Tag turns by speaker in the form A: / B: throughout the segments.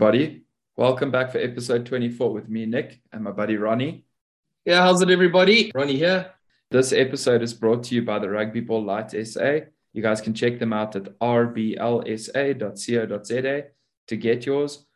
A: Hello, everybody. Welcome back for episode 24 with me, Nick, and my buddy Ronnie.
B: Yeah, how's it, everybody? Ronnie here.
A: This episode is brought to you by the Rugby Ball Light SA. You guys can check them out at rblsa.co.za to get yours,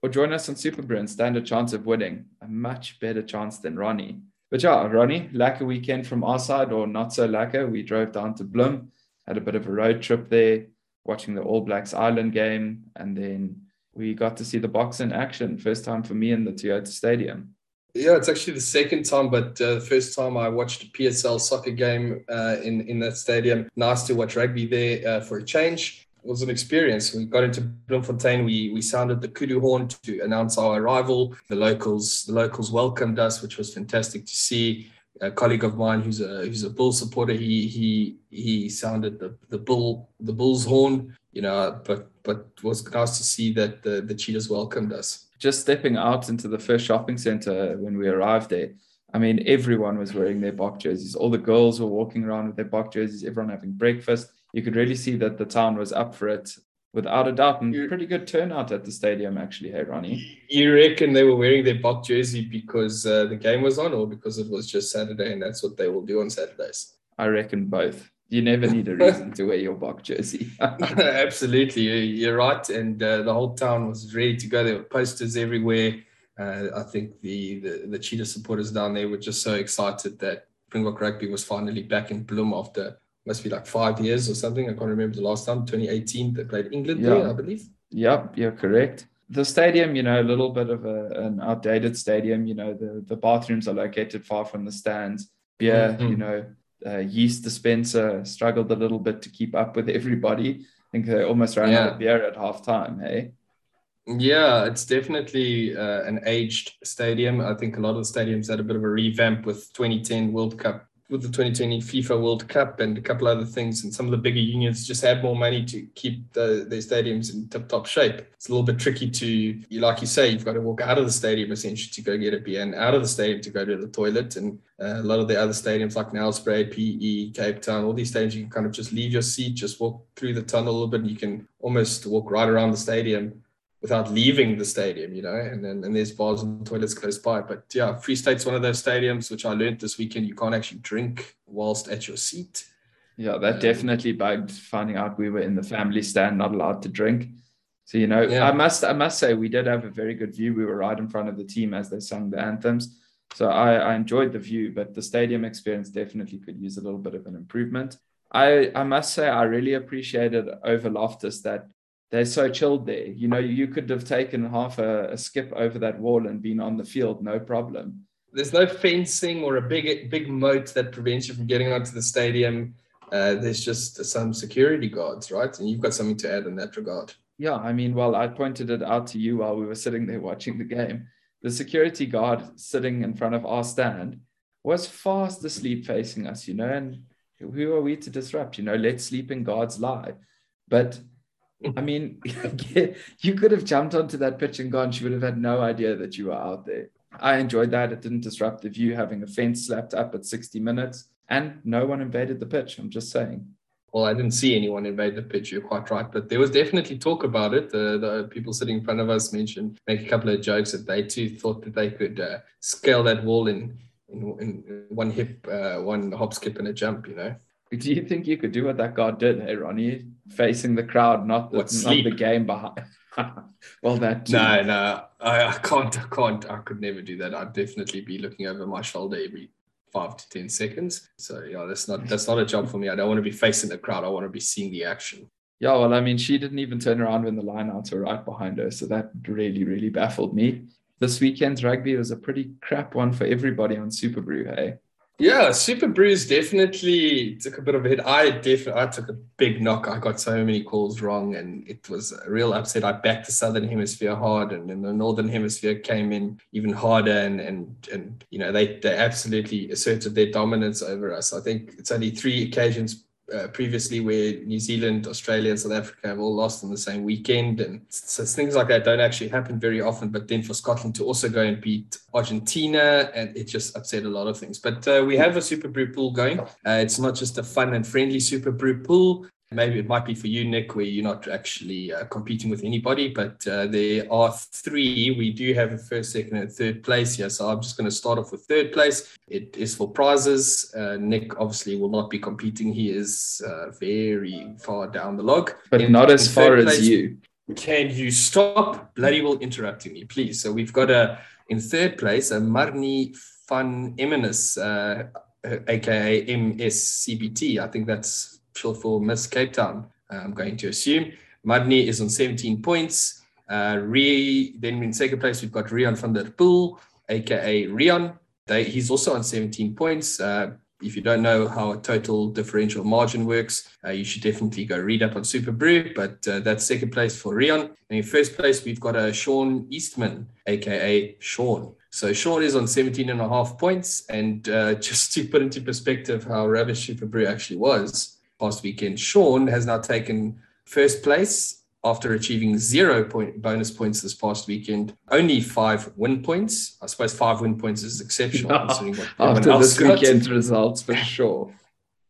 A: or join us on Superbru and stand a chance of winning. A much better chance than Ronnie. But yeah, Ronnie, lacquer weekend from our side, or not so lacquer. We drove down to Bloem, had a bit of a road trip there, watching the All Blacks Ireland game, and then we got to see the Boks in action. First time for me in the Toyota Stadium.
B: Yeah, it's actually the second time, but uh, the first time I watched a PSL soccer game uh, in in that stadium. Nice to watch rugby there uh, for a change. It was an experience. We got into Bloemfontein. We we sounded the kudu horn to announce our arrival. The locals the locals welcomed us, which was fantastic to see. A colleague of mine who's a who's a bull supporter, he he he sounded the the bull the bull's horn. You know, but but it was nice to see that the the cheetahs welcomed us
A: just stepping out into the first shopping center when we arrived there, I mean, everyone was wearing their Bok jerseys. All the girls were walking around with their Bok jerseys, everyone having breakfast. You could really see that the town was up for it without a doubt. And pretty good turnout at the stadium, actually. Hey, Ronnie.
B: You reckon they were wearing their Bok jersey because uh, the game was on or because it was just Saturday and that's what they will do on Saturdays?
A: I reckon both you never need a reason to wear your Bok jersey.
B: Absolutely, you're right. And uh, the whole town was ready to go. There were posters everywhere. Uh, I think the, the, the cheetah supporters down there were just so excited that Springbok rugby was finally back in Bloem after must be like five years or something. I can't remember the last time. 2018 they played England yeah. there, I believe.
A: Yep, you're correct. The stadium, you know, a little bit of a, an outdated stadium. You know, the the bathrooms are located far from the stands. Beer, mm-hmm. you know, uh, yeast dispenser struggled a little bit to keep up with everybody. I think they almost ran yeah. out of beer at half time. Hey.
B: Yeah, it's definitely uh, an aged stadium. I think a lot of the stadiums had a bit of a revamp with 2010 World Cup with the 2020 FIFA World Cup and a couple other things, and some of the bigger unions just had more money to keep the, their stadiums in tip-top shape. It's a little bit tricky to, like you say, you've got to walk out of the stadium essentially to go get a beer, and out of the stadium to go to the toilet. And uh, a lot of the other stadiums like Nelspruit, PE, Cape Town, all these stadiums, you can kind of just leave your seat, just walk through the tunnel a little bit, and you can almost walk right around the stadium without leaving the stadium, you know, and then and there's bars and toilets close by. But yeah, Free State's one of those stadiums which I learned this weekend you can't actually drink whilst at your seat.
A: Yeah, that um, definitely bugged finding out we were in the family stand, not allowed to drink. So you know, yeah. I must I must say we did have a very good view. We were right in front of the team as they sung the anthems. So I, I enjoyed the view, but the stadium experience definitely could use a little bit of an improvement. I, I must say I really appreciated over Loftus that they're so chilled there. You know, you could have taken half a, a, skip over that wall and been on the field, no problem.
B: There's no fencing or a big big moat that prevents you from getting onto the stadium. Uh, there's just some security guards, right? And you've got something to add in that regard.
A: Yeah, I mean, well, I pointed it out to you while we were sitting there watching the game. The security guard sitting in front of our stand was fast asleep facing us, you know, and who are we to disrupt? You know, let sleeping guards lie. But I mean, you could have jumped onto that pitch and gone. She would have had no idea that you were out there. I enjoyed that. It didn't disrupt the view having a fence slapped up at 60 minutes and no one invaded the pitch. I'm just saying.
B: Well, I didn't see anyone invade the pitch. You're quite right, but there was definitely talk about it. The, the people sitting in front of us mentioned, make a couple of jokes that they too thought that they could uh, scale that wall in in, in one hip, uh, one hop, skip, and a jump. You know.
A: Do you think you could do what that guy did, hey Ronnie? Facing the crowd, not the, what, not the game behind. well, that
B: too. no, no, I, I can't, I can't, I could never do that. I'd definitely be looking over my shoulder every five to ten seconds. So yeah, that's not that's not a job for me. I don't want to be facing the crowd. I want to be seeing the action.
A: Yeah, well, I mean, she didn't even turn around when the lineouts were right behind her, so that really, really baffled me. This weekend's rugby was a pretty crap one for everybody on Superbru, hey?
B: Yeah, Super Superbru's definitely took a bit of a hit. I definitely I took a big knock. I got so many calls wrong, and it was a real upset. I backed the Southern Hemisphere hard, and then the Northern Hemisphere came in even harder, and and and you know they they absolutely asserted their dominance over us. I think it's only three occasions uh, previously where New Zealand, Australia, and South Africa have all lost on the same weekend. And so things like that don't actually happen very often. But then for Scotland to also go and beat Argentina, and it just upset a lot of things. But uh, we have a Superbru pool going. Uh, it's not just a fun and friendly Superbru pool. Maybe it might be for you, Nick, where you're not actually uh, competing with anybody, but uh, there are three. We do have a first, second, and third place here. So I'm just going to start off with third place. It is for prizes. Uh, Nick obviously will not be competing. He is uh, very far down the log.
A: But in, not as far place, as you.
B: Can you stop bloody well interrupting me, please? So we've got a in third place a Marnie van Emmenis, uh, aka MSCBT. I think that's short for Miss Cape Town. Uh, I'm going to assume Marnie is on 17 points. Uh, Re, then in second place we've got Rian van der Poel, aka Rian. They, he's also on 17 points. Uh, if you don't know how a total differential margin works, uh, you should definitely go read up on Superbru. But uh, that's second place for Rian. And in first place, we've got a uh, Sean Eastman, aka Sean. So Sean is on 17 and a half points. And uh, just to put into perspective how rubbish Superbru actually was past weekend, Sean has now taken first place after achieving zero point bonus points this past weekend, only five win points. I suppose five win points is exceptional
A: after this weekend's results for sure.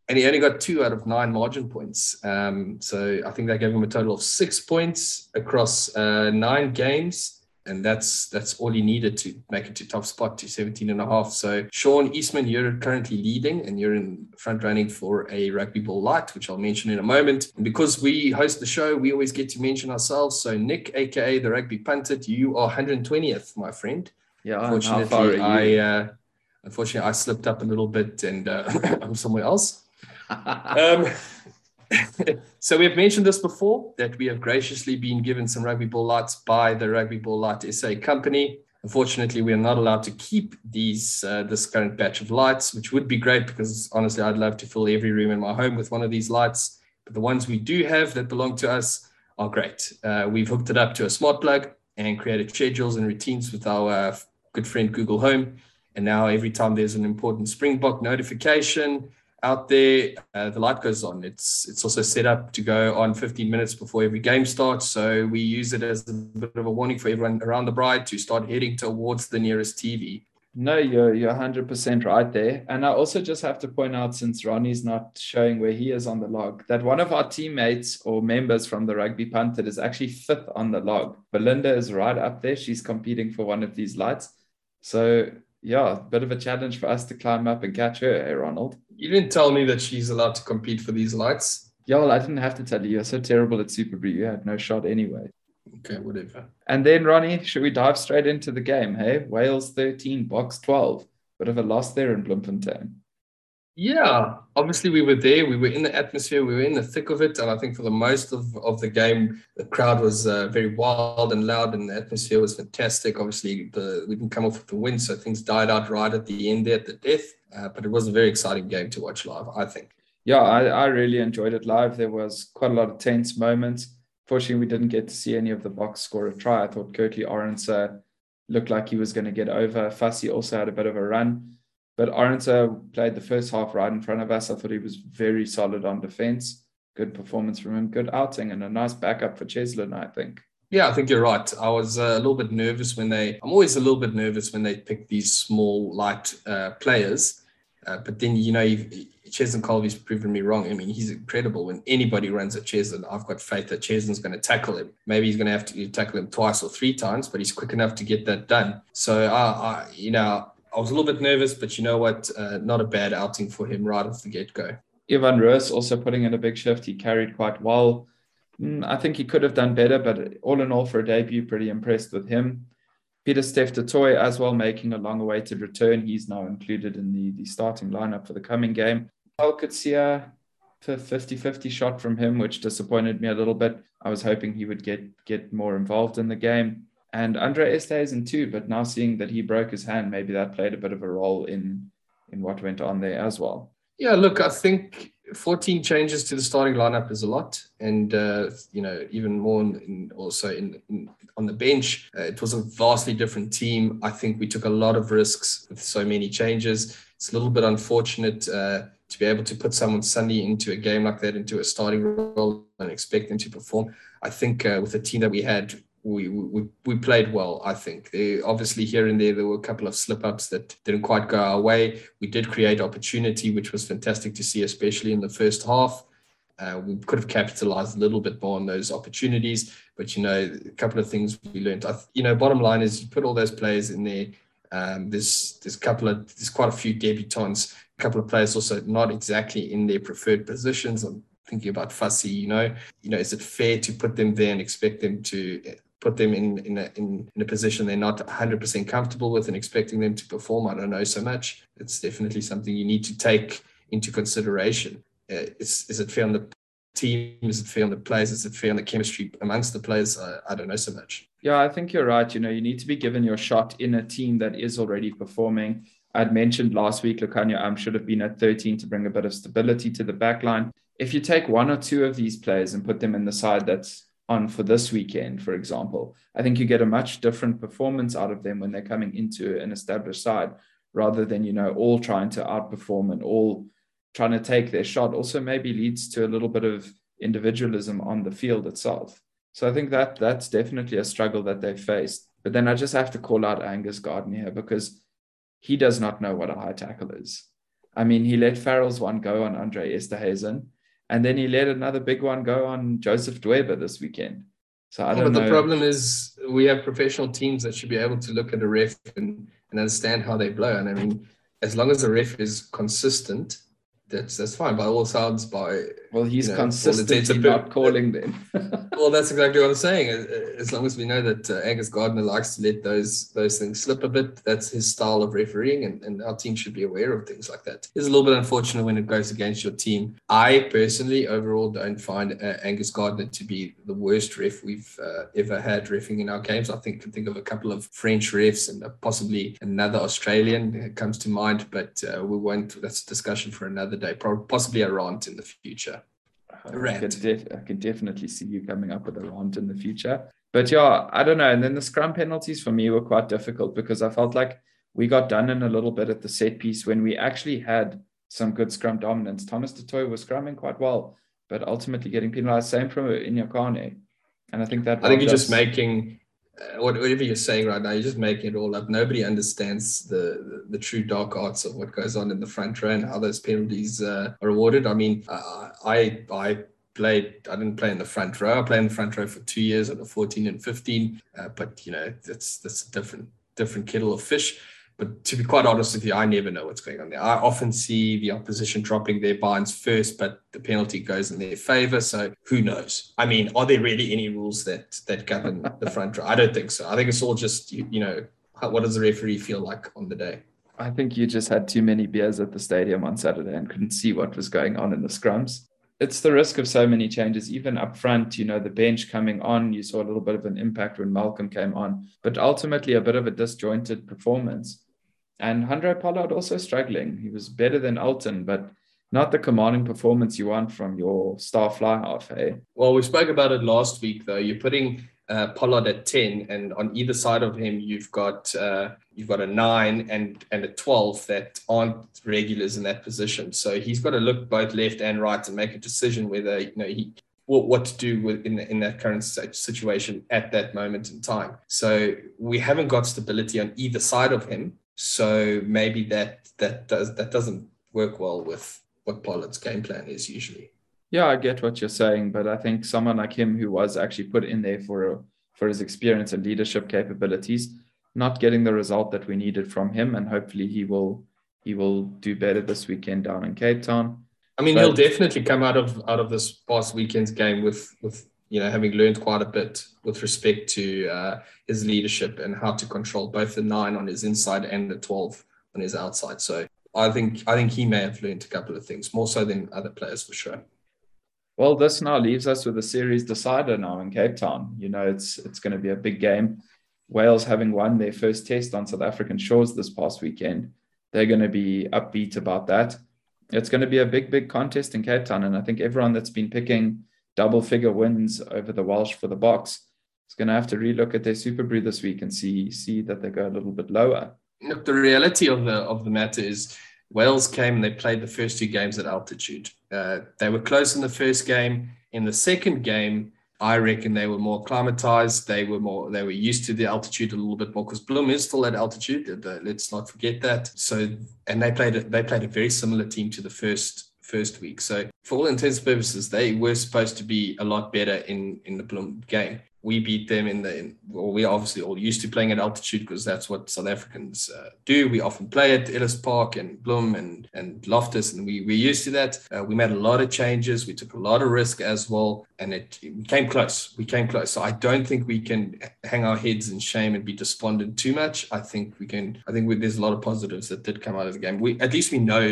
B: And he only got two out of nine margin points. Um, so I think that gave him a total of six points across uh, nine games and that's that's all he needed to make it to top spot to 17 and a half. So Sean Eastman, you're currently leading and you're in front running for a rugby ball light, which I'll mention in a moment. And because we host the show, we always get to mention ourselves. So Nick, aka the rugby pundit, you are 120th, my friend.
A: Yeah, unfortunately,
B: I uh, unfortunately I slipped up a little bit and uh, I'm somewhere else. um, so we have mentioned this before that we have graciously been given some rugby ball lights by the Rugby Ball Light SA company. Unfortunately, we are not allowed to keep these uh, this current batch of lights, which would be great because honestly, I'd love to fill every room in my home with one of these lights. But the ones we do have that belong to us are great. Uh, we've hooked it up to a smart plug and created schedules and routines with our uh, good friend Google Home. And now every time there's an important Springbok notification, out there, uh, the light goes on. It's it's also set up to go on 15 minutes before every game starts. So we use it as a bit of a warning for everyone around the braai to start heading towards the nearest TV.
A: No, you're you're 100% right there. And I also just have to point out, since Ronnie's not showing where he is on the log, that one of our teammates or members from the rugby pundit is actually fifth on the log. Belinda is right up there. She's competing for one of these lights. So yeah, a bit of a challenge for us to climb up and catch her, hey Ronald.
B: You didn't tell me that she's allowed to compete for these lights.
A: Yeah, well, I didn't have to tell you. You're so terrible at Superbru. You had no shot anyway.
B: Okay, whatever.
A: And then, Ronnie, should we dive straight into the game? Hey, Wales 13, Boks 12. Bit of a loss there in Bloemfontein.
B: Yeah, obviously we were there. We were in the atmosphere. We were in the thick of it, and I think for the most of, of the game, the crowd was uh, very wild and loud, and the atmosphere was fantastic. Obviously, the, we didn't come off with the win, so things died out right at the end there at the death. Uh, but it was a very exciting game to watch live. I think.
A: Yeah, I, I really enjoyed it live. There was quite a lot of tense moments. Fortunately, we didn't get to see any of the Boks score a try. I thought Kurt-Lee Arendse looked like he was going to get over. Fassi also had a bit of a run. But Arendse played the first half right in front of us. I thought he was very solid on defense. Good performance from him, good outing, and a nice backup for Cheslin, I think.
B: Yeah, I think you're right. I was uh, a little bit nervous when they, I'm always a little bit nervous when they pick these small, light uh, players. Uh, but then, you know, Cheslin Kolbe's proven me wrong. I mean, he's incredible. When anybody runs at Cheslin, I've got faith that Cheslin's going to tackle him. Maybe he's going to have to tackle him twice or three times, but he's quick enough to get that done. So, I you know, I was a little bit nervous, but you know what? Uh, not a bad outing for him right off the get go.
A: Evan Roos also putting in a big shift. He carried quite well. Mm, I think he could have done better, but all in all, for a debut, pretty impressed with him. Peter Toit as well making a long awaited return. He's now included in the, the starting lineup for the coming game. I could see a 50 50 shot from him, which disappointed me a little bit. I was hoping he would get, get more involved in the game. And Andre Esterhuizen too, but now seeing that he broke his hand, maybe that played a bit of a role in in what went on there as well.
B: Yeah, look, I think 14 changes to the starting lineup is a lot, and uh, you know even more in, in also in, in, on the bench, uh, it was a vastly different team. I think we took a lot of risks with so many changes. It's a little bit unfortunate uh, to be able to put someone suddenly into a game like that, into a starting role, and expect them to perform. I think uh, with the team that we had, we, we we played well. I think they, obviously here and there there were a couple of slip ups that didn't quite go our way. We did create opportunity, which was fantastic to see, especially in the first half. Uh, we could have capitalized a little bit more on those opportunities, but you know, a couple of things we learned. I, You know, bottom line is you put all those players in there. Um, there's there's a couple of there's quite a few debutants, a couple of players also not exactly in their preferred positions. I'm thinking about Fassi. You know, you know, is it fair to put them there and expect them to put them in in a, in, in a position they're not 100% comfortable with and expecting them to perform? I don't know so much. It's definitely something you need to take into consideration. Uh, is, is it fair on the team? Is it fair on the players? Is it fair on the chemistry amongst the players? I, I don't know so much.
A: Yeah, I think you're right. You know, you need to be given your shot in a team that is already performing. I'd mentioned last week, Lukhanyo Am should have been at 13 to bring a bit of stability to the back line. If you take one or two of these players and put them in the side that's on for this weekend, for example, I think you get a much different performance out of them when they're coming into an established side rather than, you know, all trying to outperform and all trying to take their shot also maybe leads to a little bit of individualism on the field itself. So I think that that's definitely a struggle that they faced. But then I just have to call out Angus Gardner here because he does not know what a high tackle is. I mean, he let Farrell's one go on Andre Esterhuizen, and then he let another big one go on Joseph Dweba this weekend. So I don't
B: but
A: know.
B: the problem is we have professional teams that should be able to look at a ref and, and understand how they blow. And I mean, as long as the ref is consistent that's that's fine by all sounds. By
A: well, he's you know, consistently not calling them.
B: well, that's exactly what I'm saying. As long as we know that uh, Angus Gardner likes to let those those things slip a bit, that's his style of refereeing, and, and our team should be aware of things like that. It's a little bit unfortunate when it goes against your team. I personally, overall, don't find uh, Angus Gardner to be the worst ref we've uh, ever had refing in our games. I think can think of a couple of French refs and possibly another Australian comes to mind, but uh, we won't. That's a discussion for another day, possibly a rant in the future.
A: I, can def- I can definitely see you coming up with a rant in the future. But yeah, I don't know. And then the scrum penalties for me were quite difficult because I felt like we got done in a little bit at the set piece when we actually had some good scrum dominance. Thomas du Toit was scrumming quite well, but ultimately getting penalized. Same from Inyakane. And I think that
B: I think you're just making whatever you're saying right now, you're just making it all up. Nobody understands the, the, the true dark arts of what goes on in the front row and how those penalties uh, are awarded. I mean, uh, I I played. I didn't play in the front row. I played in the front row for two years under 14 and 15. Uh, but you know, that's that's a different different kettle of fish. But to be quite honest with you, I never know what's going on there. I often see the opposition dropping their binds first, but the penalty goes in their favor. So who knows? I mean, are there really any rules that that govern the front row? I don't think so. I think it's all just you, you know, what does the referee feel like on the day?
A: I think you just had too many beers at the stadium on Saturday and couldn't see what was going on in the scrums. It's the risk of so many changes, even up front. You know, the bench coming on, you saw a little bit of an impact when Malcolm came on, but ultimately a bit of a disjointed performance. And Handré Pollard also struggling. He was better than Elton, but not the commanding performance you want from your star fly half, hey?
B: Well, we spoke about it last week, though. You're putting uh, Pollard at 10, and on either side of him, you've got uh, you've got a nine and and a 12 that aren't regulars in that position. So he's got to look both left and right and make a decision whether you know he what, what to do with in, in that current situation at that moment in time. So we haven't got stability on either side of him. So maybe that that does that doesn't work well with what Pollard's game plan is usually.
A: Yeah, I get what you're saying, but I think someone like him who was actually put in there for a, for his experience and leadership capabilities, not getting the result that we needed from him, and hopefully he will he will do better this weekend down in Cape Town.
B: I mean, but, he'll definitely come out of out of this past weekend's game with with you know, having learned quite a bit with respect to uh, his leadership and how to control both the nine on his inside and the 12 on his outside. So I think I think he may have learned a couple of things more so than other players for sure.
A: Well, this now leaves us with a series decider now in Cape Town. You know, it's it's going to be a big game. Wales having won their first test on South African shores this past weekend, they're going to be upbeat about that. It's going to be a big, big contest in Cape Town, and I think everyone that's been picking double figure wins over the Welsh for the Boks. It's going to have to relook at their SuperBru this week and see see that they go a little bit lower.
B: Look, the reality of the of the matter is Wales came and they played the first two games at altitude. Uh, they were close in the first game. In the second game, I reckon they were more acclimatized. They were more, they were used to the altitude a little bit more because Bloem is still at altitude. Let's not forget that. So, and they played, a, they played a very similar team to the first first week. So for all intents and purposes, they were supposed to be a lot better in in the Bloem game. We beat them in the in, well we're obviously all used to playing at altitude because that's what south africans uh, do. We often play at ellis park and bloem and and loftus and we we're used to that. Uh, we made a lot of changes. We took a lot of risk as well and it, it came close. We came close. So i don't think we can hang our heads in shame and be despondent too much. I think we can i think we, there's a lot of positives that did come out of the game. We at least we know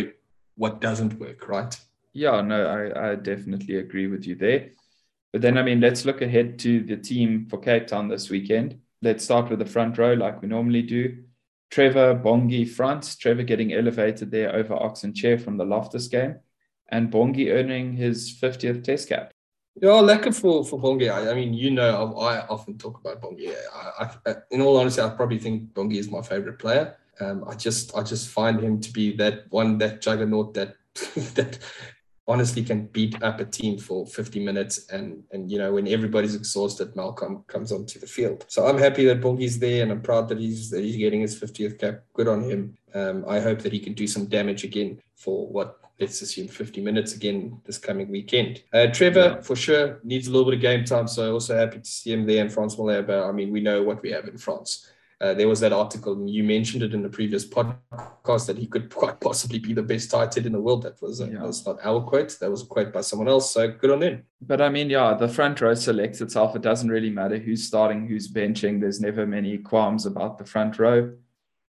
B: what doesn't work right
A: yeah no i, I definitely agree with you there but then, I mean, let's look ahead to the team for Cape Town this weekend. Let's start with the front row like we normally do. Trevor Bongi front, Trevor getting elevated there over Ox Nché from the Loftus game, and Bongi earning his 50th test cap.
B: Yeah, lekker for, for Bongi. I, I, mean, you know, I, I often talk about Bongi. I, I, in all honesty, I probably think Bongi is my favorite player. Um, I just I just find him to be that one, that juggernaut that that honestly can beat up a team for 50 minutes and and you know when everybody's exhausted malcolm comes onto the field so i'm happy that bongi's there and i'm proud that he's that he's getting his 50th cap good on him um, i hope that he can do some damage again for what let's assume 50 minutes again this coming weekend. Uh, Trevor, yeah. for sure, needs a little bit of game time. So I'm also happy to see him there. And Frans Malherbe, I mean, we know what we have in Frans. Uh, there was that article, and you mentioned it in the previous podcast that he could quite possibly be the best tighthead in the world. That was, a, yeah. that's not our quote. That was a quote by someone else. So good on him.
A: But I mean, yeah, the front row selects itself. It doesn't really matter who's starting, who's benching. There's never many qualms about the front row.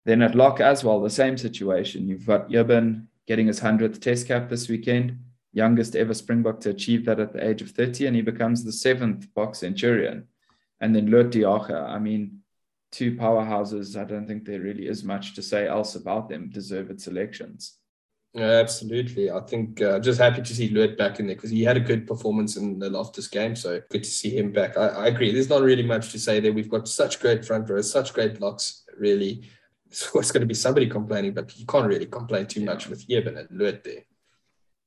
A: Then at lock as well, the same situation. You've got Eben getting his 100th test cap this weekend, youngest ever Springbok to achieve that at the age of 30, and he becomes the seventh Boks Centurion. And then de Jager, I mean, two powerhouses, I don't think there really is much to say else about them, deserved selections.
B: Yeah, absolutely. I think uh, just happy to see Lood back in there because he had a good performance in the Loftus game. So good to see him back. I, I, agree. There's not really much to say there. We've got such great front rows, such great blocks, really. So it's going to be somebody complaining, but you can't really complain too much with Eben and Lood there.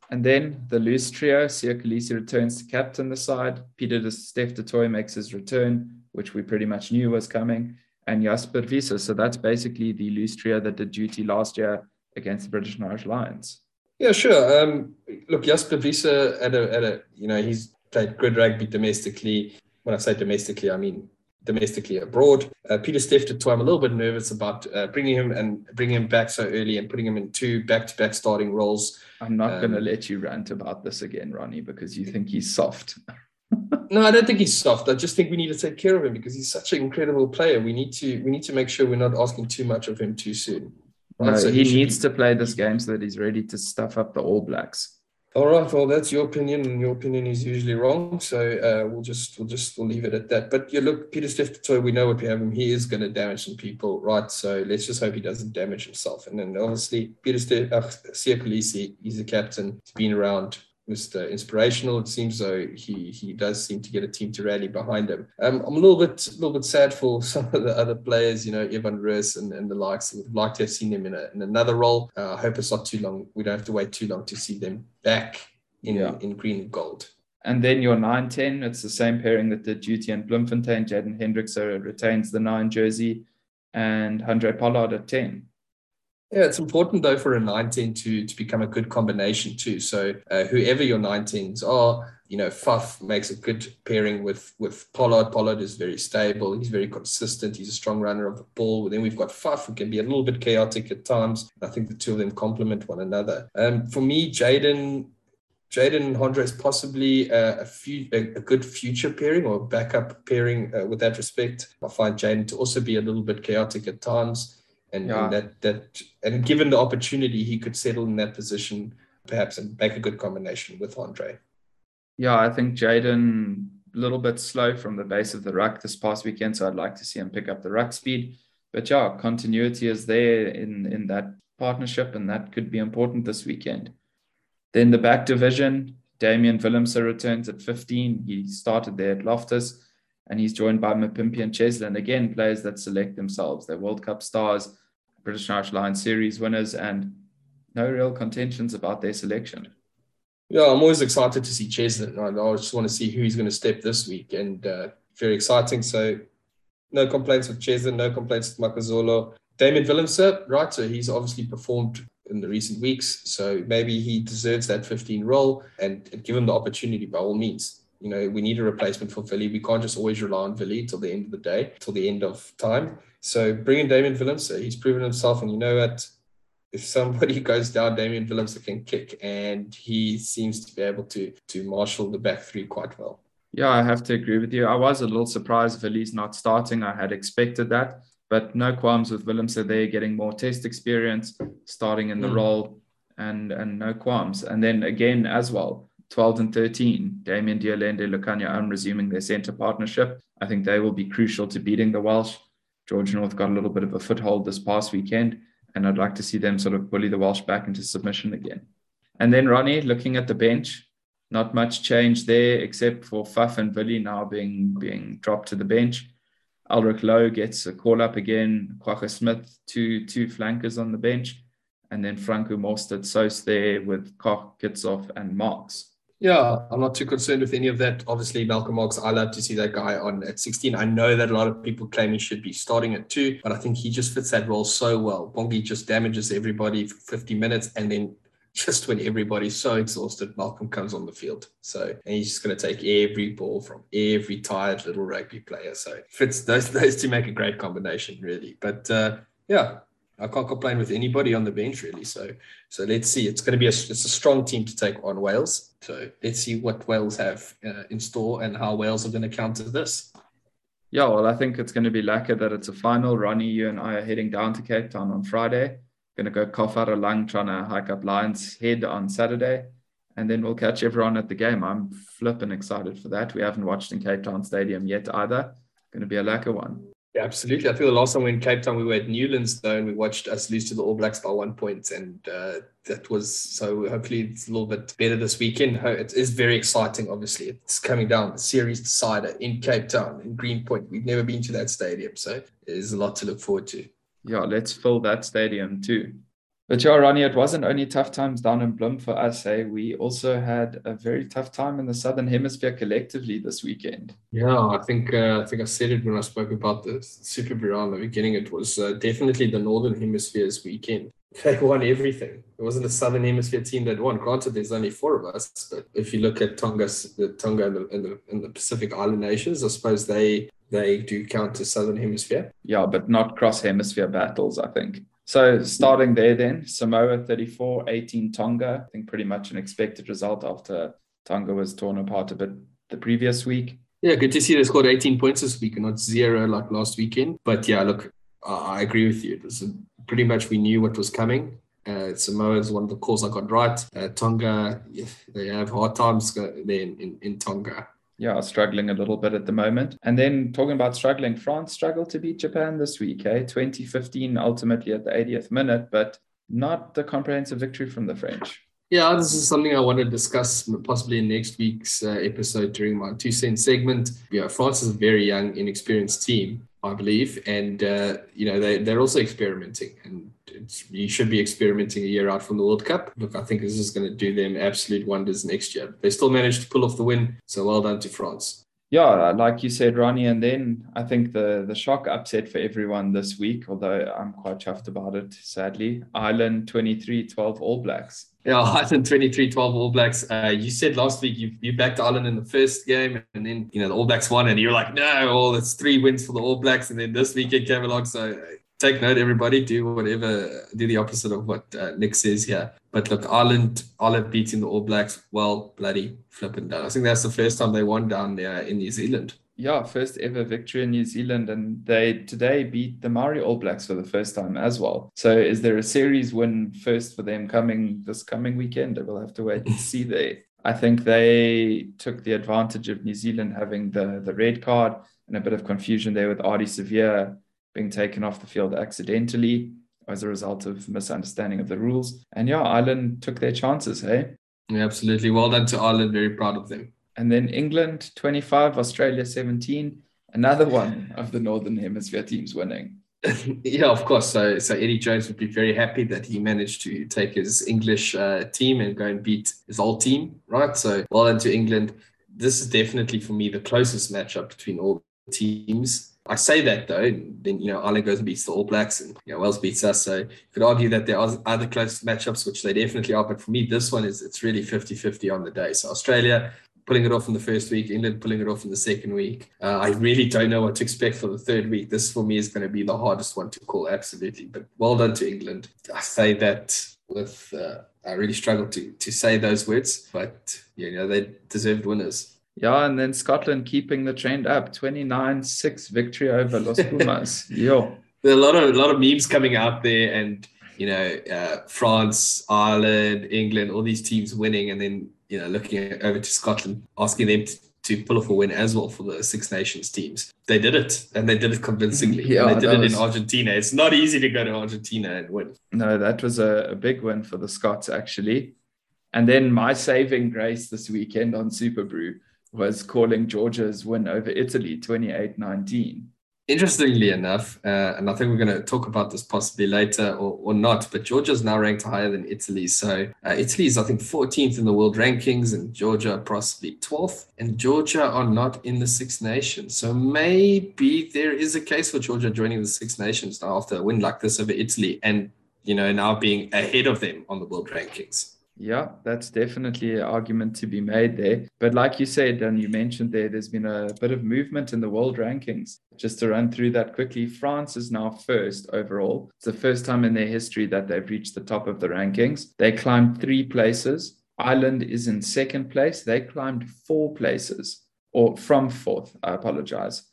A: And then the loose trio, Kolisi returns to captain the side. Peter de Steph du Toit makes his return, which we pretty much knew was coming and Jasper Wiese. So that's basically the loose trio that did duty last year against the British and Irish Lions.
B: Yeah, sure. Um, look, Jasper Wiese at a, at a, you know, he's played good rugby domestically. When I say domestically, I mean domestically abroad. Uh, Pieter-Steph to I'm a little bit nervous about uh, bringing him and bringing him back so early and putting him in two back-to-back starting roles.
A: I'm not um, going to let you rant about this again, Ronnie, because you think he's soft.
B: no, I don't think he's soft. I just think we need to take care of him because he's such an incredible player. We need to we need to make sure we're not asking too much of him too soon.
A: Right? No, so he, he needs be... to play this game so that he's ready to stuff up the All Blacks.
B: All right, well, that's your opinion, and your opinion is usually wrong. So uh, we'll just we'll just we'll leave it at that. But you look, Pieter-Steph we know what we have him. He is going to damage some people, right? So let's just hope he doesn't damage himself. And then obviously Pieter-Steph, uh, he's the captain. He's been around Mr. Inspirational. It seems though he he does seem to get a team to rally behind him. Um, I'm a little bit a little bit sad for some of the other players, you know, Evan Roos and, and the likes. We'd like to have seen them in, a, in another role. Uh, I hope it's not too long. We don't have to wait too long to see them back in yeah. in green and gold.
A: And then your 9 10, it's the same pairing that did duty in Bloemfontein. Jaden Hendrikse retains the 9 jersey and Handré Pollard at 10.
B: Yeah, it's important though for a 19 to to become a good combination too. So uh, whoever your 19s are, you know, Faf makes a good pairing with with Pollard. Pollard is very stable. He's very consistent. He's a strong runner of the ball. Then we've got Faf, who can be a little bit chaotic at times. I think the two of them complement one another. Um, for me, Jaden Jaden and Handré is possibly a, a, few, a, a, good future pairing or backup pairing uh, with that respect. I find Jaden to also be a little bit chaotic at times and, yeah. and that that and given the opportunity, he could settle in that position perhaps and make a good combination with Andre.
A: Yeah, I think Jaden a little bit slow from the base of the ruck this past weekend, so I'd like to see him pick up the ruck speed. But yeah, continuity is there in in that partnership, and that could be important this weekend. Then the back division, Damian Willemse returns at 15. He started there at Loftus, and he's joined by Mapimpi and Cheslin. Again, players that select themselves. They're World Cup stars British Irish Lions series winners and no real contentions about their selection.
B: Yeah, I'm always excited to see Cheslin. I just want to see who he's going to step this week, and uh, very exciting. So, no complaints with Cheslin, no complaints with Makazole. Damian Willemse, right? So he's obviously performed in the recent weeks. So maybe he deserves that 15 role and, and give him the opportunity by all means. You know, we need a replacement for Willie. We can't just always rely on Willie till the end of the day, till the end of time. So bring in Damian Willemse. He's proven himself, and you know what? If somebody goes down, Damian Willemse can kick, and he seems to be able to to marshal the back three quite well.
A: Yeah, I have to agree with you. I was a little surprised Willie's not starting. I had expected that, but no qualms with Willemse there getting more test experience, starting in the mm. role, and and no qualms. And then again as well, 12 and 13, Damian de Allende, Lukhanyo Am resuming their centre partnership. I think they will be crucial to beating the Welsh. George North got a little bit of a foothold this past weekend, and I'd like to see them sort of bully the Welsh back into submission again. And then Ronnie, looking at the bench, not much change there except for Faf and Billy now being being dropped to the bench. Elrigh Louw gets a call up again. Kwagga Smith, two two flankers on the bench, and then Franco Mostert Sos there with Koch, Kitshoff, and Marx.
B: Yeah, I'm not too concerned with any of that. Obviously, Malcolm Marx, I love to see that guy on at 16. I know that a lot of people claim he should be starting at two, but I think he just fits that role so well. Bongi just damages everybody for 50 minutes, and then just when everybody's so exhausted, Malcolm comes on the field. So and he's just going to take every ball from every tired little rugby player. So fits those those two make a great combination, really. But uh, yeah, I can't complain with anybody on the bench really. So so let's see. It's going to be a it's a strong team to take on Wales. So let's see what Wales have uh, in store and how Wales are going to counter this.
A: Yeah, well, I think it's going to be lucky that it's a final. Ronnie, you and I are heading down to Cape Town on Friday. Going to go cough out a lung trying to hike up Lions Head on Saturday. And then we'll catch everyone at the game. I'm flipping excited for that. We haven't watched in Cape Town Stadium yet either. Going to be a lacquer one.
B: Yeah, absolutely. I feel the last time we were in Cape Town, we were at Newlands though, and we watched us lose to the All Blacks by one point, and uh, that was so. Hopefully, it's a little bit better this weekend. It is very exciting. Obviously, it's coming down the series decider in Cape Town in Greenpoint. We've never been to that stadium, so there's a lot to look forward to.
A: Yeah, let's fill that stadium too. But yeah, Ronnie, it wasn't only tough times down in Bloem for us. Hey, we also had a very tough time in the Southern Hemisphere collectively this weekend.
B: Yeah, I think uh, I think I said it when I spoke about the Superbru in the beginning. It was uh, definitely the Northern Hemisphere's weekend. They won everything. It wasn't a Southern Hemisphere team that won. Granted, there's only four of us, but if you look at Tonga, the Tonga and the, and the, and the Pacific Island nations, I suppose they they do count as Southern Hemisphere.
A: Yeah, but not cross hemisphere battles, I think. So starting there then, Samoa 34, 18 Tonga. I think pretty much an expected result after Tonga was torn apart a bit the previous week.
B: Yeah, good to see they scored 18 points this week and not zero like last weekend. But yeah, look, I agree with you. It was pretty much we knew what was coming. Uh, Samoa is one of the calls I got right. Uh, Tonga, they have hard times there in, in, in Tonga
A: yeah, struggling a little bit at the moment. And then talking about struggling, France struggled to beat Japan this week, eh? 2015 ultimately at the 80th minute, but not the comprehensive victory from the French.
B: Yeah, this is something I want to discuss possibly in next week's uh, episode during my two cent segment. Yeah, France is a very young, inexperienced team, I believe, and uh, you know they they're also experimenting, and you should be experimenting a year out from the World Cup. Look, I think this is going to do them absolute wonders next year. They still managed to pull off the win, so well done to France.
A: Yeah, like you said, Ronnie, and then I think the the shock upset for everyone this week, although I'm quite chuffed about it, sadly. Ireland 23-12 All Blacks.
B: Yeah, Ireland 23-12 All Blacks. Uh, you said last week you, you backed Ireland in the first game, and then you know the All Blacks won, and you're like, no, well, it's three wins for the All Blacks, and then this weekend came along, so take note, everybody. Do whatever, do the opposite of what uh, Nick says here. But look, Ireland, Ireland beating the All Blacks, well, bloody flipping down. I think that's the first time they won down there in New Zealand.
A: Yeah, first ever victory in New Zealand, and they today beat the Maori All Blacks for the first time as well. So, is there a series win first for them coming this coming weekend? We'll have to wait and see there. I think they took the advantage of New Zealand having the the red card and a bit of confusion there with Ardie Savea being taken off the field accidentally as a result of misunderstanding of the rules. And yeah, Ireland took their chances, hey?
B: Yeah, absolutely. Well done to Ireland. Very proud of them.
A: And then England 25, Australia 17. Another one of the Northern Hemisphere teams winning.
B: yeah, of course. So, so Eddie Jones would be very happy that he managed to take his English uh, team and go and beat his old team, right? So, well done to England. This is definitely for me the closest matchup between all the teams I say that though, then you know Ireland goes and beats the All Blacks, and you know Wales beats us. So you could argue that there are other close matchups, which they definitely are. But for me, this one is it's really 50-50 on the day. So Australia pulling it off in the first week, England pulling it off in the second week. Uh, I really don't know what to expect for the third week. This for me is going to be the hardest one to call, absolutely. But well done to England. I say that with uh, I really struggle to to say those words, but you know they deserved winners.
A: Yeah, and then Scotland keeping the trend up, 29-6 victory over Los Pumas. Yo.
B: There are a lot of a lot of memes coming out there, and you know, uh, France, Ireland, England, all these teams winning, and then you know, looking over to Scotland, asking them to, to, pull off a win as well for the Six Nations teams. They did it, and they did it convincingly. Yeah, and they did it was... in Argentina. It's not easy to go to Argentina and win.
A: No, that was a, a big win for the Scots actually. And then my saving grace this weekend on Superbru was calling Georgia's win over Italy 28 19.
B: Interestingly enough, uh, and I think we're going to talk about this possibly later or, or not, but Georgia is now ranked higher than Italy. So uh, Italy is, I think, 14th in the world rankings, and Georgia possibly 12th. And Georgia are not in the Six Nations. So maybe there is a case for Georgia joining the Six Nations now after a win like this over Italy and, you know, now being ahead of them on the world rankings.
A: Yeah, that's definitely an argument to be made there. But like you said, and you mentioned there, there's been a bit of movement in the world rankings. Just to run through that quickly, France is now first overall. It's the first time in their history that they've reached the top of the rankings. They climbed three places. Ireland is in second place. They climbed four places, or from fourth, I apologize.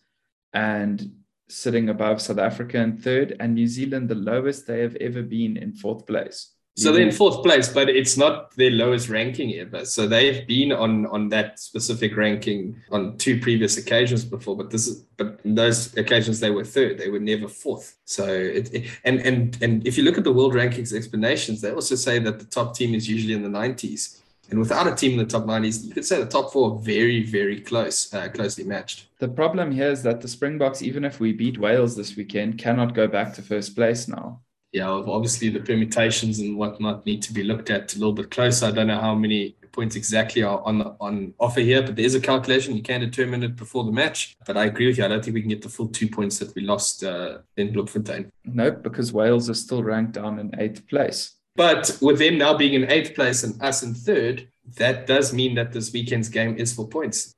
A: And sitting above South Africa in third, and New Zealand, the lowest they have ever been in fourth place.
B: So they're in fourth place, but it's not their lowest ranking ever. So they've been on on that specific ranking on two previous occasions before, but this is but in those occasions they were third. They were never fourth. So it, it and and and if you look at the world rankings explanations, they also say that the top team is usually in the 90s. And without a team in the top 90s, you could say the top four are very, very close, uh, closely matched.
A: The problem here is that the Springboks, even if we beat Wales this weekend, cannot go back to first place now
B: yeah, obviously the permutations and whatnot need to be looked at a little bit closer. I don't know how many points exactly are on on offer here, but there is a calculation. You can determine it before the match. But I agree with you. I don't think we can get the full two points that we lost uh, in Bloemfontein.
A: Nope, because Wales are still ranked down in eighth place.
B: But with them now being in eighth place and us in third, that does mean that this weekend's game is for points.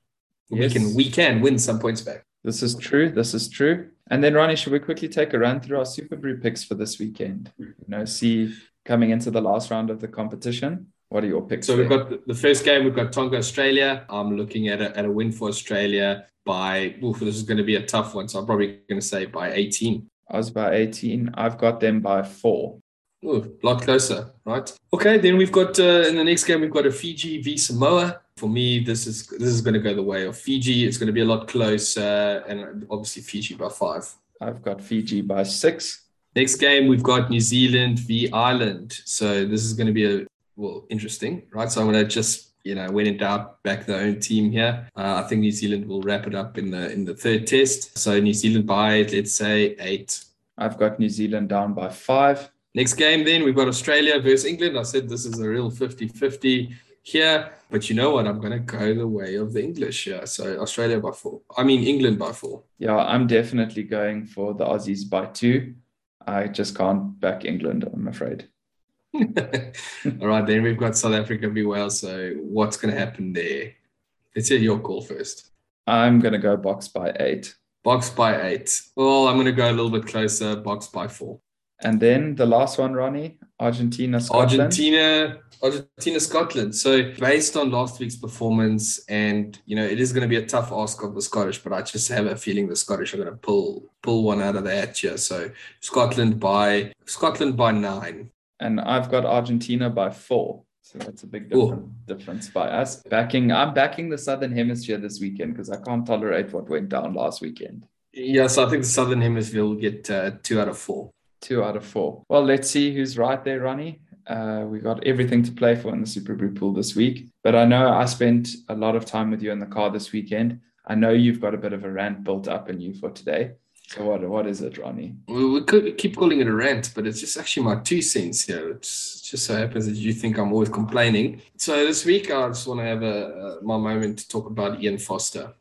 B: Yes. We can we can win some points back.
A: This is true. This is true. And then, Ronnie, should we quickly take a run through our Superbru picks for this weekend? You know, see coming into the last round of the competition. What are your picks?
B: So there? we've got the first game. We've got Tonga, Australia. I'm looking at a, at a win for Australia by. Oof, this is going to be a tough one. So I'm probably going to say by 18.
A: I was by 18. I've got them by four.
B: Oh, a lot closer, right? Okay, then we've got uh, in the next game we've got a Fiji v Samoa. For me, this is this is going to go the way of Fiji. It's going to be a lot closer, and obviously Fiji by five.
A: I've got Fiji by six.
B: Next game we've got New Zealand v Ireland. So this is going to be a well interesting, right? So I'm going to just you know, when in doubt, back their own team here. Uh, I think New Zealand will wrap it up in the in the third test. So New Zealand by let's say eight.
A: I've got New Zealand down by five.
B: Next game, then we've got Australia versus England. I said this is a real 50 50 here, but you know what? I'm going to go the way of the English here. So Australia by four. I mean, England by four.
A: Yeah, I'm definitely going for the Aussies by two. I just can't back England, I'm afraid.
B: All right, then we've got South Africa v Wales. So what's going to happen there? Let's hear your call first.
A: I'm going to go Boks by eight.
B: Boks by eight. Well, I'm going to go a little bit closer. Boks by four.
A: And then the last one, Ronnie, Argentina, Scotland.
B: Argentina, Argentina, Scotland. So based on last week's performance, and you know, it is going to be a tough ask of the Scottish, but I just have a feeling the Scottish are going to pull pull one out of the hat here. So Scotland by Scotland by nine.
A: And I've got Argentina by four. So that's a big different, difference by us. Backing, I'm backing the Southern Hemisphere this weekend because I can't tolerate what went down last weekend.
B: Yes, I think the Southern Hemisphere will get uh, two out of four
A: two out of four. Well, let's see who's right there, Ronnie. Uh, we got everything to play for in the Superbru pool this week. But I know I spent a lot of time with you in the car this weekend. I know you've got a bit of a rant built up in you for today. So what what is it, Ronnie?
B: Well, we could keep calling it a rant, but it's just actually my two cents here. It just so happens that you think I'm always complaining. So this week I just want to have a, a my moment to talk about Ian Foster.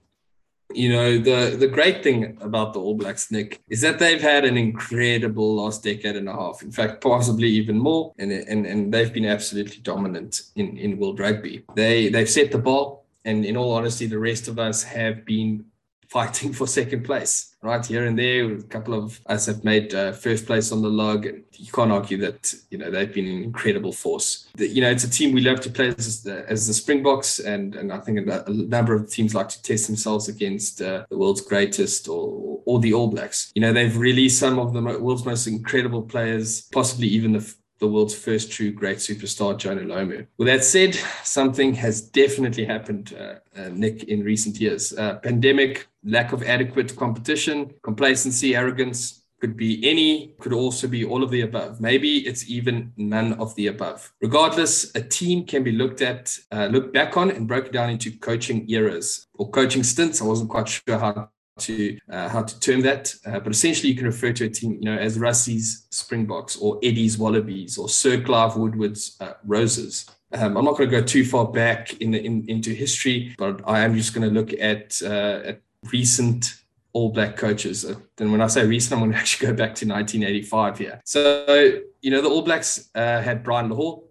B: You know, the, the great thing about the All Blacks, Nick, is that they've had an incredible last decade and a half. In fact, possibly even more. And, and, and they've been absolutely dominant in, in world rugby. They, they've set the bar. And in all honesty, the rest of us have been fighting for second place, right here and there. A couple of us have made uh, first place on the log. You can't argue that you know they've been an incredible force. The, you know, it's a team we love to play as, as the Springboks, and and I think a, a, number of teams like to test themselves against uh, the world's greatest or or the All Blacks. You know, they've released some of the world's most incredible players, possibly even the the world's first true great superstar, Jonah Lomu. With that said, something has definitely happened, uh, uh, Nick, in recent years. Uh, pandemic, lack of adequate competition, complacency, arrogance, could be any, could also be all of the above. Maybe it's even none of the above. Regardless, a team can be looked at, uh, looked back on, and broken down into coaching eras or coaching stints. I wasn't quite sure how to uh, how to term that, uh, but essentially you can refer to a team, you know, as Rassie's Springboks or Eddie's Wallabies or Sir Clive Woodward's uh, Roses. Um, I'm not going to go too far back in, in into history, but I am just going to look at uh, at recent All Black coaches. Uh, and when I say recent, I'm going to actually go back to 1985 here. So you know, the All Blacks uh, had Brian Lochore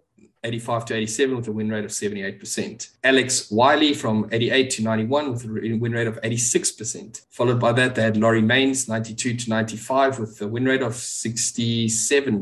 B: 85 to 87 with a win rate of 78%. Alex Wyllie from 88 to 91 with a win rate of 86%. Followed by that, they had Laurie Mains 92 to 95 with a win rate of 67%,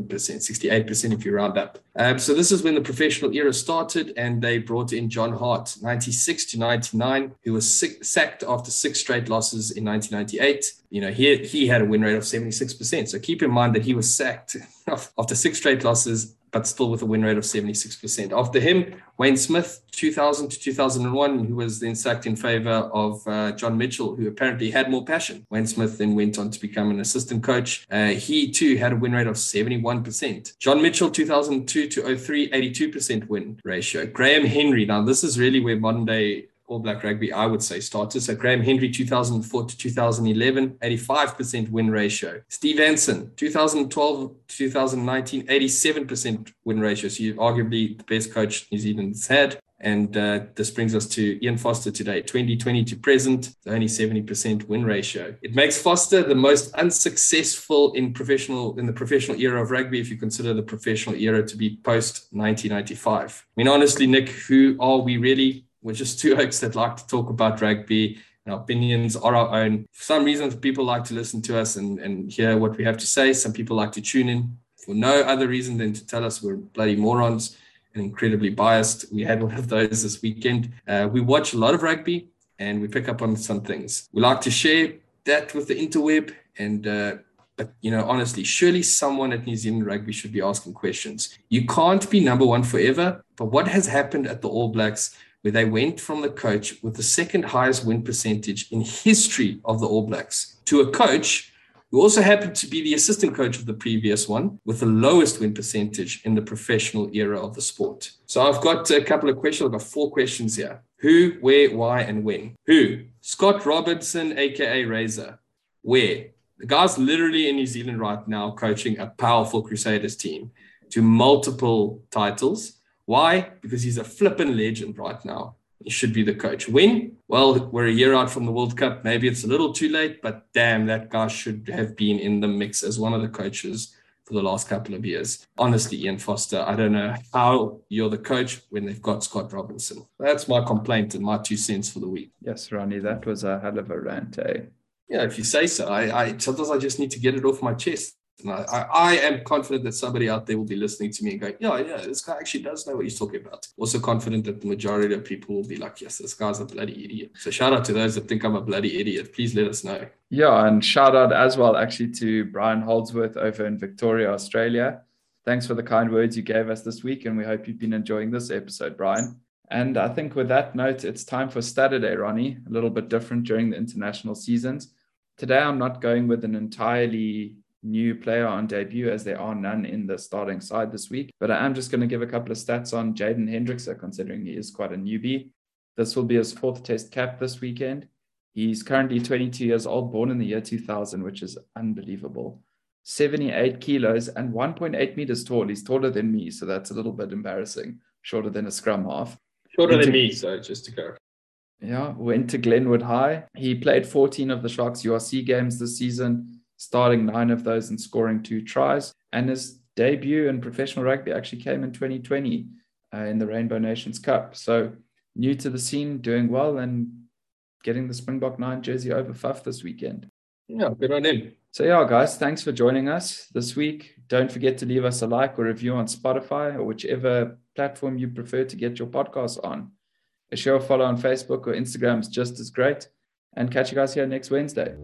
B: 68% if you round up. Um, so this is when the professional era started, and they brought in John Hart 96 to 99, who was sacked after six straight losses in 1998. You know, he, he had a win rate of 76%. So keep in mind that he was sacked after six straight losses but still with a win rate of 76%. After him, Wayne Smith, 2000 to 2001, who was then sacked in favor of uh, John Mitchell, who apparently had more passion. Wayne Smith then went on to become an assistant coach. Uh, he too had a win rate of 71%. John Mitchell, 2002 to 03, 82% win ratio. Graham Henry, now this is really where modern day all Black Rugby, I would say, started. So Graham Henry, 2004 to 2011, 85% win ratio. Steve Hansen, 2012 to 2019, 87% win ratio. So you're arguably the best coach New Zealand's had. And uh, this brings us to Ian Foster today, 2020 to present, only 70% win ratio. It makes Foster the most unsuccessful in professional in the professional era of rugby, if you consider the professional era to be post 1995. I mean, honestly, Nick, who are we really? We're just two oaks that like to talk about rugby. And our opinions are our own. For some reason, people like to listen to us and, and hear what we have to say. Some people like to tune in for no other reason than to tell us we're bloody morons and incredibly biased. We had one of those this weekend. Uh, we watch a lot of rugby and we pick up on some things. We like to share that with the interweb. And, uh, but, you know, honestly, surely someone at New Zealand Rugby should be asking questions. You can't be number one forever. But what has happened at the All Blacks where they went from the coach with the second highest win percentage in history of the All Blacks to a coach who also happened to be the assistant coach of the previous one with the lowest win percentage in the professional era of the sport. So I've got a couple of questions. I've got four questions here. Who, where, why, and when? Who? Scott Robertson, aka Razor. Where? The guy's literally in New Zealand right now coaching a powerful Crusaders team to multiple titles why? Because he's a flippin' legend right now. He should be the coach. When? Well, we're a year out from the World Cup. Maybe it's a little too late, but damn, that guy should have been in the mix as one of the coaches for the last couple of years. Honestly, Ian Foster, I don't know how you're the coach when they've got Scott Robinson. That's my complaint and my two cents for the week.
A: Yes, Ronnie, that was a hell of a rant, eh?
B: Yeah, if you say so. I, I sometimes I just need to get it off my chest. And I, I, am confident that somebody out there will be listening to me and going, yeah, yeah, this guy actually does know what he's talking about. Also confident that the majority of people will be like, yes, this guy's a bloody idiot. So shout out to those that think I'm a bloody idiot. Please let us know.
A: Yeah, and shout out as well actually to Brian Holdsworth over in Victoria, Australia. Thanks for the kind words you gave us this week, and we hope you've been enjoying this episode, Brian. And I think with that note, it's time for Saturday, Ronnie, a little bit different during the international seasons. Today, I'm not going with an entirely new player on debut, as there are none in the starting side this week. But I am just going to give a couple of stats on Jaden Hendrikse, uh, considering he is quite a newbie. This will be his fourth test cap this weekend. He's currently 22 years old, born in the year 2000, which is unbelievable. 78 kilos and 1.8 meters tall. He's taller than me, so that's a little bit embarrassing. Shorter than a scrum half.
B: Shorter than me, so just to clarify.
A: Yeah, went to Glenwood High. He played 14 of the Sharks URC games this season, starting nine of those and scoring two tries. And his debut in professional rugby actually came in 2020 uh, in the Rainbow Nations Cup. So new to the scene, doing well, and getting the Springbok Nine jersey over Faf this weekend.
B: Yeah, good on him.
A: So, yeah, guys, thanks for joining us this week. Don't forget to leave us a like or review on Spotify or whichever platform you prefer to get your podcast on. A show follow on Facebook or Instagram is just as great. And catch you guys here next Wednesday.